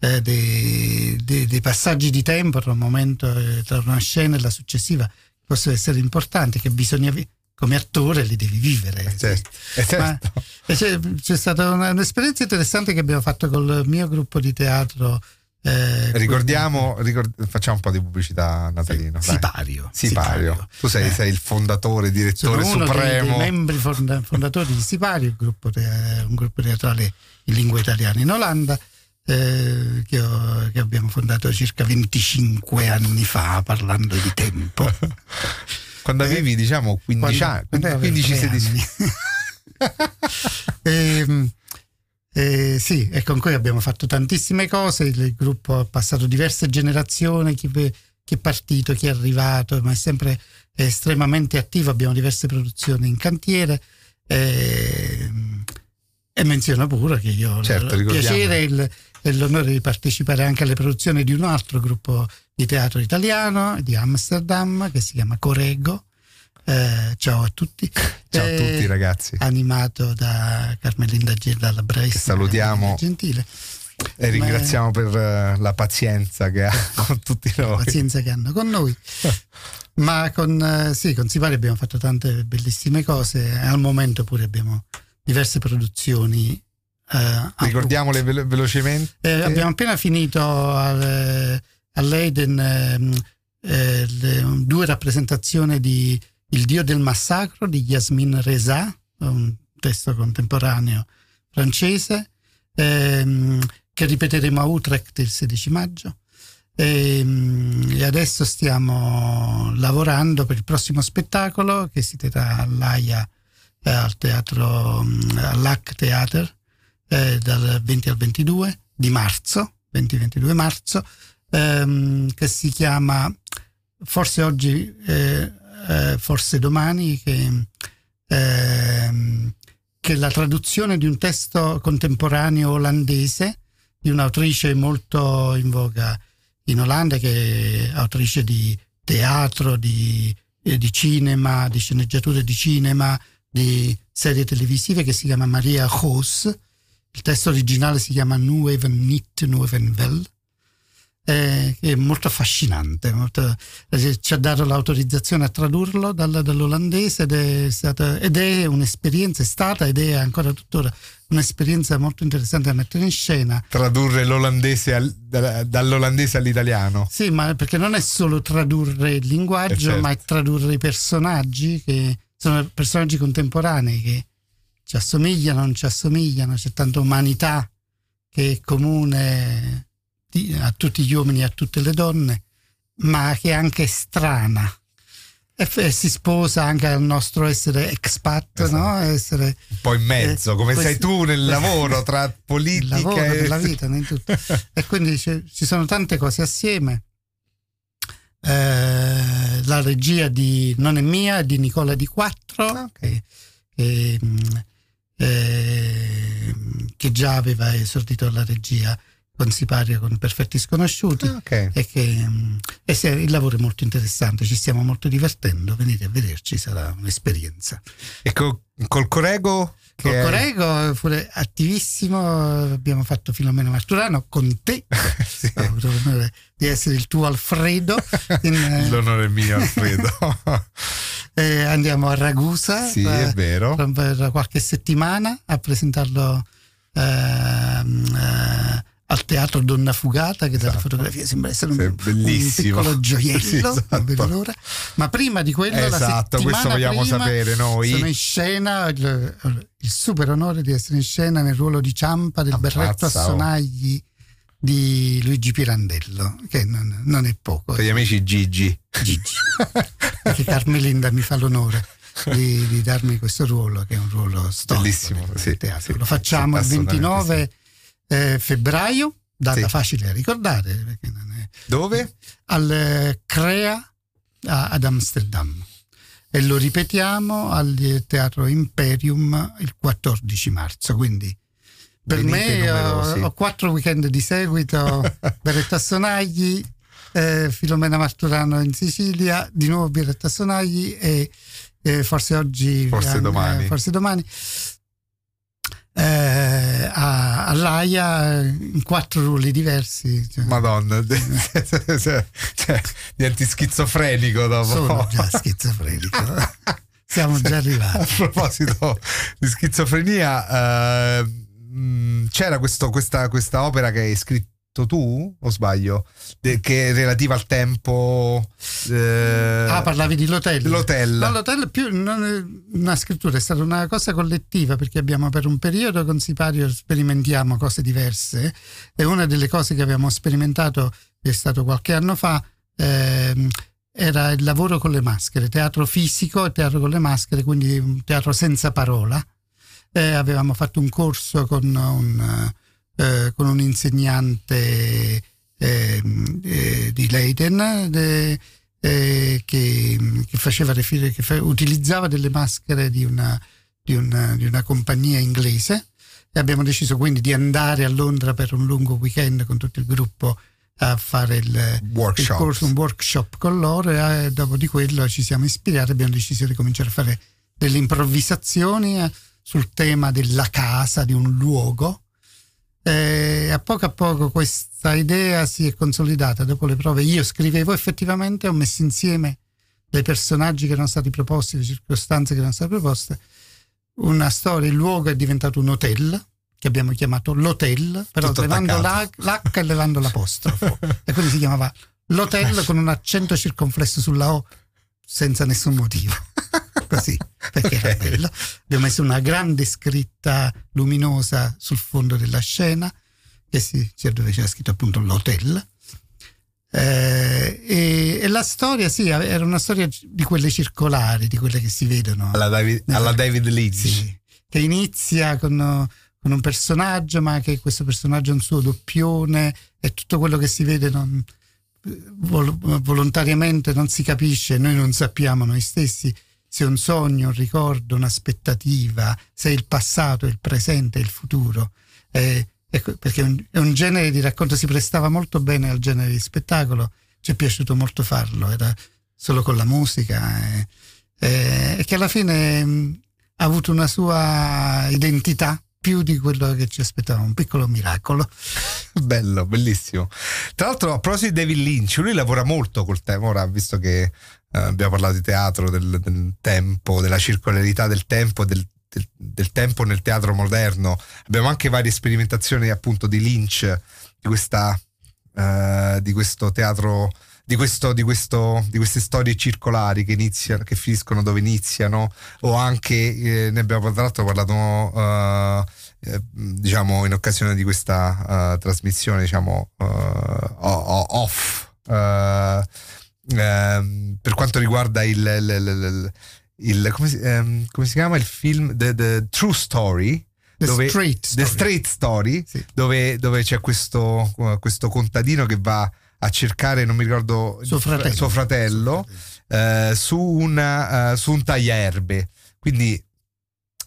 eh, dei, dei, dei, passaggi di tempo tra un momento, eh, tra una scena e la successiva, che possono essere importanti, che bisogna come attore li devi vivere. Eh certo, eh certo. C'è, stata una, un'esperienza interessante che abbiamo fatto col mio gruppo di teatro eh, Ricordiamo, ricord- facciamo un po' di pubblicità natalino. Sipario. Sipario. Sipario. Tu sei, eh. sei, il fondatore, direttore Sono supremo. Dei, dei membri fondatori di Sipario, un gruppo, te- un gruppo teatrale in lingua italiana in Olanda. Eh, che, ho, che, abbiamo fondato circa 25 anni fa parlando di tempo quando avevi diciamo 15 anni 15-16 anni ehm, eh, sì, e con cui abbiamo fatto tantissime cose, il gruppo ha passato diverse generazioni, chi, chi è partito, chi è arrivato, ma è sempre estremamente attivo, abbiamo diverse produzioni in cantiere. Eh, e menziono pure che io ho certo, il piacere e, l'onore di partecipare anche alle produzioni di un altro gruppo di teatro italiano di Amsterdam che si chiama Corego eh, ciao a tutti. Ciao a tutti ragazzi. Animato da Carmelinda dalla Bravissima. Salutiamo. Gentile. E ringraziamo Ma, per uh, la pazienza che ha con tutti noi. La pazienza che hanno con noi. Ma con, uh, sì, con Sipari abbiamo fatto tante bellissime cose. Al momento pure abbiamo diverse produzioni. Uh, Ricordiamole velo- velocemente. Eh, abbiamo appena finito al, a Leiden ehm, eh, le, due rappresentazioni di il Dio del massacro di Yasmin Reza, un testo contemporaneo francese, ehm, che ripeteremo a Utrecht il 16 maggio. E, ehm, e, adesso stiamo lavorando per il prossimo spettacolo che si terrà all'AIA eh, al teatro mm, all'AC Theater eh, dal 20 al 22 di marzo 20-22 marzo ehm, che si chiama forse oggi eh, eh, forse domani, che, eh, che la traduzione di un testo contemporaneo olandese di un'autrice molto in voga in Olanda, che è autrice di teatro, di, eh, di cinema, di sceneggiature di cinema, di serie televisive che si chiama Maria Hoos. Il testo originale si chiama Nueven Nit Nueven È, è molto affascinante, molto, eh, ci ha dato l'autorizzazione a tradurlo dal, dall'olandese ed è, stata, ed è un'esperienza, è stata ed è ancora tuttora un'esperienza molto interessante da mettere in scena. Tradurre l'olandese al, dall'olandese all'italiano. Sì, ma perché non è solo tradurre il linguaggio, eh, certo. ma è tradurre i personaggi, che sono personaggi contemporanei che ci assomigliano, non ci assomigliano, c'è tanta umanità che è comune a tutti gli uomini e a tutte le donne, ma che è anche strana. E si sposa anche al nostro essere expat, esatto. no? Essere, un po' in mezzo, eh, come sei tu nel lavoro tra politica lavoro, e la vita, in tutto. e quindi ci sono tante cose assieme. Eh, la regia di Non è mia, è di Nicola Di Quattro, ah, okay. che, eh, che già aveva esordito alla regia con Siparia con Perfetti Sconosciuti ah, okay. e che mm, e se, il lavoro è molto interessante, ci stiamo molto divertendo, venite a vederci, sarà un'esperienza. E col, col Corego? Col è... Corego pure attivissimo, abbiamo fatto Filomeno Marturano con te, sì. ho avuto l'onore di essere il tuo Alfredo. In, L'onore è mio Alfredo. eh, andiamo a Ragusa sì, eh, è vero. per qualche settimana a presentarlo ehm, eh, al teatro Donna Fugata che esatto. dalle fotografie sembra essere un, un piccolo gioiello esatto. ma prima di quello esatto, questo vogliamo sapere noi sono in scena il, il, super onore di essere in scena nel ruolo di Ciampa del Ammazza, berretto a oh. sonagli di Luigi Pirandello, che non, non è poco. Per gli amici Gigi. Gigi. Perché Carmelinda mi fa l'onore di, di, darmi questo ruolo, che è un ruolo storico. Bellissimo, sì, sì, Lo facciamo sì, il 29 sì. Eh, febbraio, data facile a ricordare. È... Dove? Al eh, Crea ad Amsterdam. E lo ripetiamo al Teatro Imperium il 14 marzo, quindi per me ho, ho, quattro weekend di seguito Beretta Sonagli, eh, Filomena Marturano in Sicilia, di nuovo Beretta Sonagli e eh, forse oggi, forse eh, domani. Forse domani eh, a, all'AIA in quattro ruoli diversi. Cioè. Madonna, cioè, cioè, diventi schizofrenico dopo. Sono già schizofrenico. Siamo già arrivati. A proposito di schizofrenia, eh, Mm, c'era questo, questa, questa, opera che hai scritto tu o sbaglio? De, che è relativa al tempo eh, ah parlavi di l'hotel. l'hotel. No, l'hotel più non è una scrittura è stata una cosa collettiva perché abbiamo per un periodo con Sipario sperimentiamo cose diverse e una delle cose che abbiamo sperimentato è stato qualche anno fa eh, era il lavoro con le maschere teatro fisico e teatro con le maschere quindi un teatro senza parola. Eh, avevamo fatto un corso con un, eh, con un insegnante ehm, eh, di Leiden de, eh, che, che, faceva che fa, utilizzava delle maschere di una, di, una, di una compagnia inglese e abbiamo deciso quindi di andare a Londra per un lungo weekend con tutto il gruppo a fare il, il corso, un workshop con loro e eh, dopo di quello ci siamo ispirati e abbiamo deciso di cominciare a fare delle improvvisazioni eh, sul tema della casa, di un luogo. E a poco a poco questa idea si è consolidata dopo le prove. Io scrivevo effettivamente, ho messo insieme dei personaggi che erano stati proposti, le circostanze che erano state proposte, una storia, il luogo è diventato un hotel che abbiamo chiamato l'hotel, però Tutto levando la, l'H e levando l'apostrofo. e quindi si chiamava l'hotel con un accento circonflesso sulla O senza nessun motivo. Così, perché okay. era bello. Abbiamo messo una grande scritta luminosa sul fondo della scena, che si, dove c'era scritto appunto l'hotel. Eh, e, e, la storia, sì, era una storia di quelle circolari, di quelle che si vedono. Alla David, alla David Leeds. Sì, che inizia con, con, un personaggio, ma che questo personaggio è un suo doppione e tutto quello che si vede non, vol- volontariamente non si capisce, noi non sappiamo noi stessi se un sogno, un ricordo, un'aspettativa, se il passato, il presente, il futuro. Eh, ecco, perché un, un, genere di racconto, si prestava molto bene al genere di spettacolo, ci è piaciuto molto farlo, era solo con la musica eh, eh, e che alla fine mh, ha avuto una sua identità più di quello che ci aspettavamo, un piccolo miracolo. Bello, bellissimo. Tra l'altro, a proposito di David Lynch, lui lavora molto col tema, ora visto che abbiamo parlato di teatro, del, del, tempo, della circolarità del tempo, del, del, del, tempo nel teatro moderno, abbiamo anche varie sperimentazioni appunto di Lynch, di, questa, eh, di questo teatro di, questo, di, questo, di, queste storie circolari che iniziano, che finiscono dove iniziano, o anche eh, ne abbiamo tra l'altro parlato uh, eh, diciamo in occasione di questa uh, trasmissione, diciamo uh, off. Ehm, per quanto riguarda il, il, il, il come, si, um, come, si, chiama il film The, the True Story The dove, Straight Story, The Straight Story sì. dove, dove, c'è questo, questo contadino che va a cercare, non mi ricordo, suo fratello, suo fratello eh, su, una, uh, su, un tagliaerbe. Quindi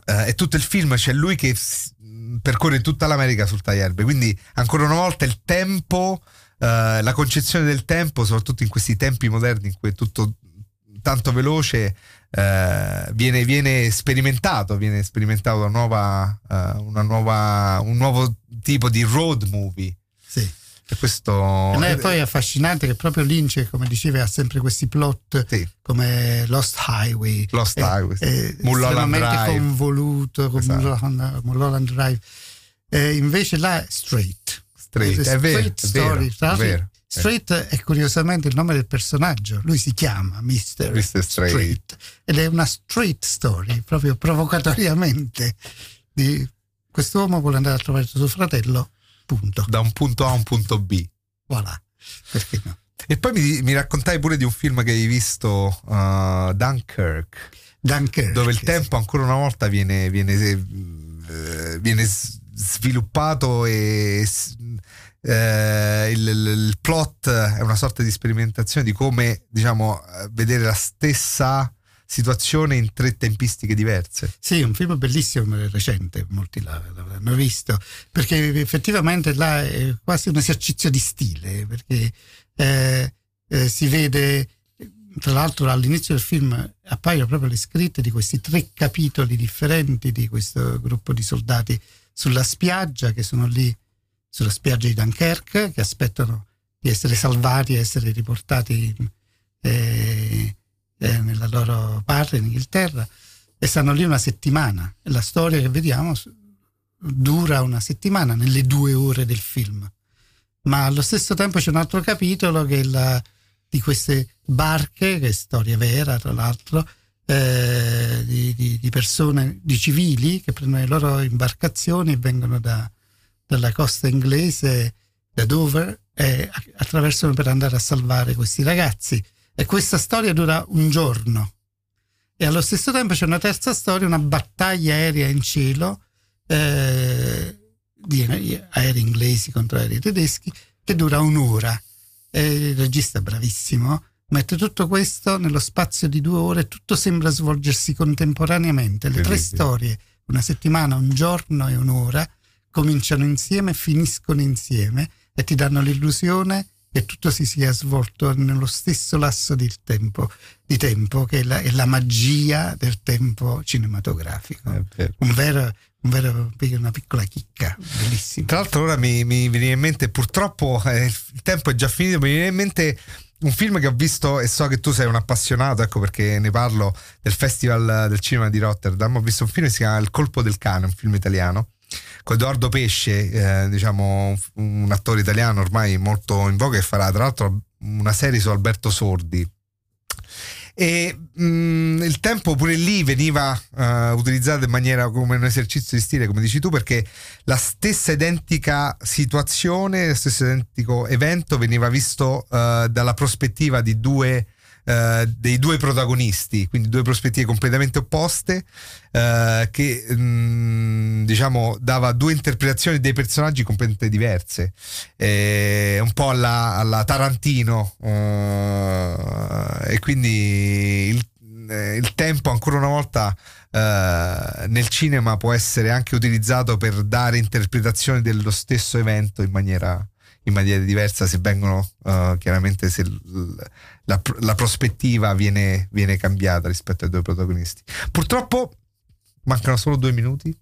eh, è tutto il film, c'è lui che percorre tutta l'America sul tagliaerbe. Quindi ancora una volta il tempo, eh, la concezione del tempo, soprattutto in questi tempi moderni in cui è tutto tanto veloce, eh, viene, viene, sperimentato, viene sperimentato una nuova, uh, una nuova, un nuovo tipo di road movie. Sì. E questo... E poi è affascinante che proprio Lynch, come diceva, ha sempre questi plot sì. come Lost Highway. Lost Highway. È, Mulholland Drive. convoluto, con esatto. Mulholland, Mulholland Drive. E invece là è Straight. Straight, è, è vero, story. È vero, Straight è curiosamente il nome del personaggio, lui si chiama Mr. Mr. Straight. Straight. ed è una straight story, proprio provocatoriamente, di quest'uomo vuole andare a trovare suo fratello, punto. Da un punto A a un punto B. Voilà, perché no? E poi mi, mi raccontai pure di un film che hai visto, uh, Dunkirk, Dunkirk, dove il tempo ancora una volta viene, viene, eh, viene sviluppato e eh, il, il, plot è una sorta di sperimentazione di come diciamo vedere la stessa situazione in tre tempistiche diverse. Sì, un film bellissimo, recente, molti l'hanno visto, perché effettivamente là è quasi un esercizio di stile, perché eh, eh, si vede, tra l'altro all'inizio del film appaiono proprio le scritte di questi tre capitoli differenti di questo gruppo di soldati sulla spiaggia che sono lì sulla spiaggia di Dunkerque che aspettano di essere salvati e essere riportati eh, eh, nella loro patria in Inghilterra e stanno lì una settimana. La storia che vediamo dura una settimana nelle due ore del film. Ma allo stesso tempo c'è un altro capitolo che è la, di queste barche che è storia vera tra l'altro eh, di, di, di, persone, di civili che prendono le loro imbarcazioni e vengono da, dalla costa inglese da Dover e attraversano per andare a salvare questi ragazzi. E questa storia dura un giorno. E allo stesso tempo c'è una terza storia, una battaglia aerea in cielo eh, di aerei inglesi contro aerei tedeschi che dura un'ora. E il regista bravissimo mette tutto questo nello spazio di due ore, tutto sembra svolgersi contemporaneamente. Le tre storie, una settimana, un giorno e un'ora, cominciano insieme, finiscono insieme e ti danno l'illusione che tutto si sia svolto nello stesso lasso di tempo, di tempo che è la, è la, magia del tempo cinematografico. Un vero, un vero, una piccola chicca, bellissima. Tra l'altro ora mi, mi viene in mente, purtroppo eh, il tempo è già finito, mi viene in mente un film che ho visto e so che tu sei un appassionato, ecco perché ne parlo del Festival del Cinema di Rotterdam. Ho visto un film che si chiama Il colpo del cane, un film italiano con Edoardo Pesce, eh, diciamo un attore italiano ormai molto in voga che farà tra l'altro una serie su Alberto Sordi. E mh, mm, il tempo pure lì veniva uh, utilizzato in maniera come un esercizio di stile, come dici tu, perché la stessa identica situazione, lo stesso identico evento veniva visto uh, dalla prospettiva di due eh, dei due protagonisti, quindi due prospettive completamente opposte, uh, che mh, mm, diciamo dava due interpretazioni dei personaggi completamente diverse, eh, un po' alla, alla Tarantino, uh, e quindi il, il, tempo ancora una volta nel cinema può essere anche utilizzato per dare interpretazioni dello stesso evento in maniera in maniera diversa se vengono uh, chiaramente se la, la prospettiva viene, viene, cambiata rispetto ai due protagonisti. Purtroppo mancano solo due minuti.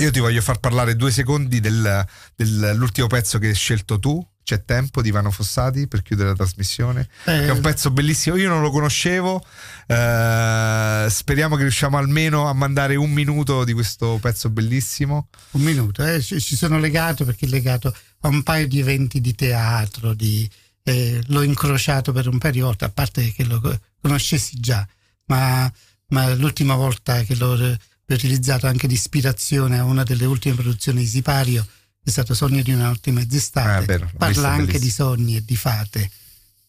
Io ti voglio far parlare due secondi del, dell'ultimo pezzo che hai scelto tu, c'è tempo di Vano Fossati per chiudere la trasmissione. Eh. È un pezzo bellissimo, io non lo conoscevo. Eh, speriamo che riusciamo almeno a mandare un minuto di questo pezzo bellissimo. Un minuto, eh, ci sono legato perché è legato a un paio di eventi di teatro, di, eh, l'ho incrociato per un periodo, a parte che lo conoscessi già, ma, ma l'ultima volta che l'ho utilizzato anche di ispirazione a una delle ultime produzioni di Sipario è stato Sogno di una notte mezz'estate. Ah, Parla anche bellissimo. di sogni e di fate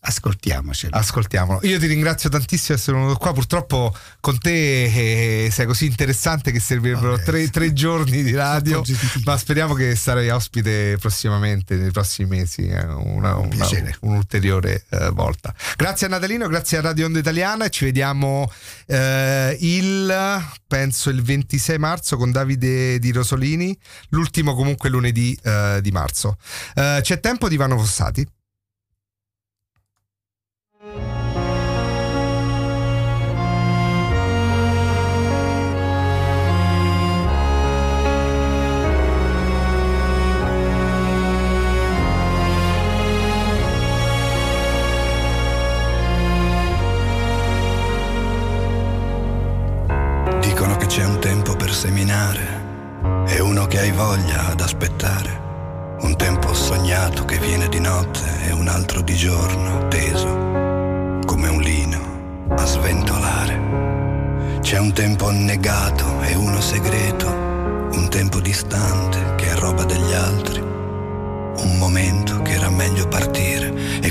Ascoltiamocelo. Ascoltiamolo. Io ti ringrazio tantissimo di essere venuto qua. Purtroppo con te eh, sei così interessante che servirebbero okay. tre, tre, giorni di radio. Ma speriamo che sarai ospite prossimamente, nei prossimi mesi, eh, una, Un una, un'ulteriore eh, volta. Grazie a Natalino, grazie a Radio Onda Italiana. Ci vediamo eh, il penso il 26 marzo con Davide Di Rosolini. L'ultimo, comunque, lunedì eh, di marzo. Eh, c'è tempo di Vano Fossati. per seminare e uno che hai voglia ad aspettare. Un tempo sognato che viene di notte e un altro di giorno teso, come un lino a sventolare. C'è un tempo annegato e uno segreto, un tempo distante che è roba degli altri, un momento che era meglio partire e